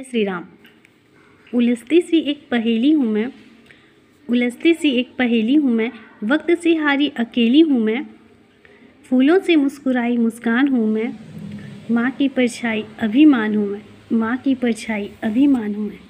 जय श्री राम उलझती सी एक पहेली हूँ मैं। उलझती सी एक पहेली हूँ मैं। वक्त से हारी अकेली हूँ मैं। फूलों से मुस्कुराई मुस्कान हूँ मैं। माँ की परछाई अभिमान हूँ मैं। माँ की परछाई अभिमान हूँ मैं।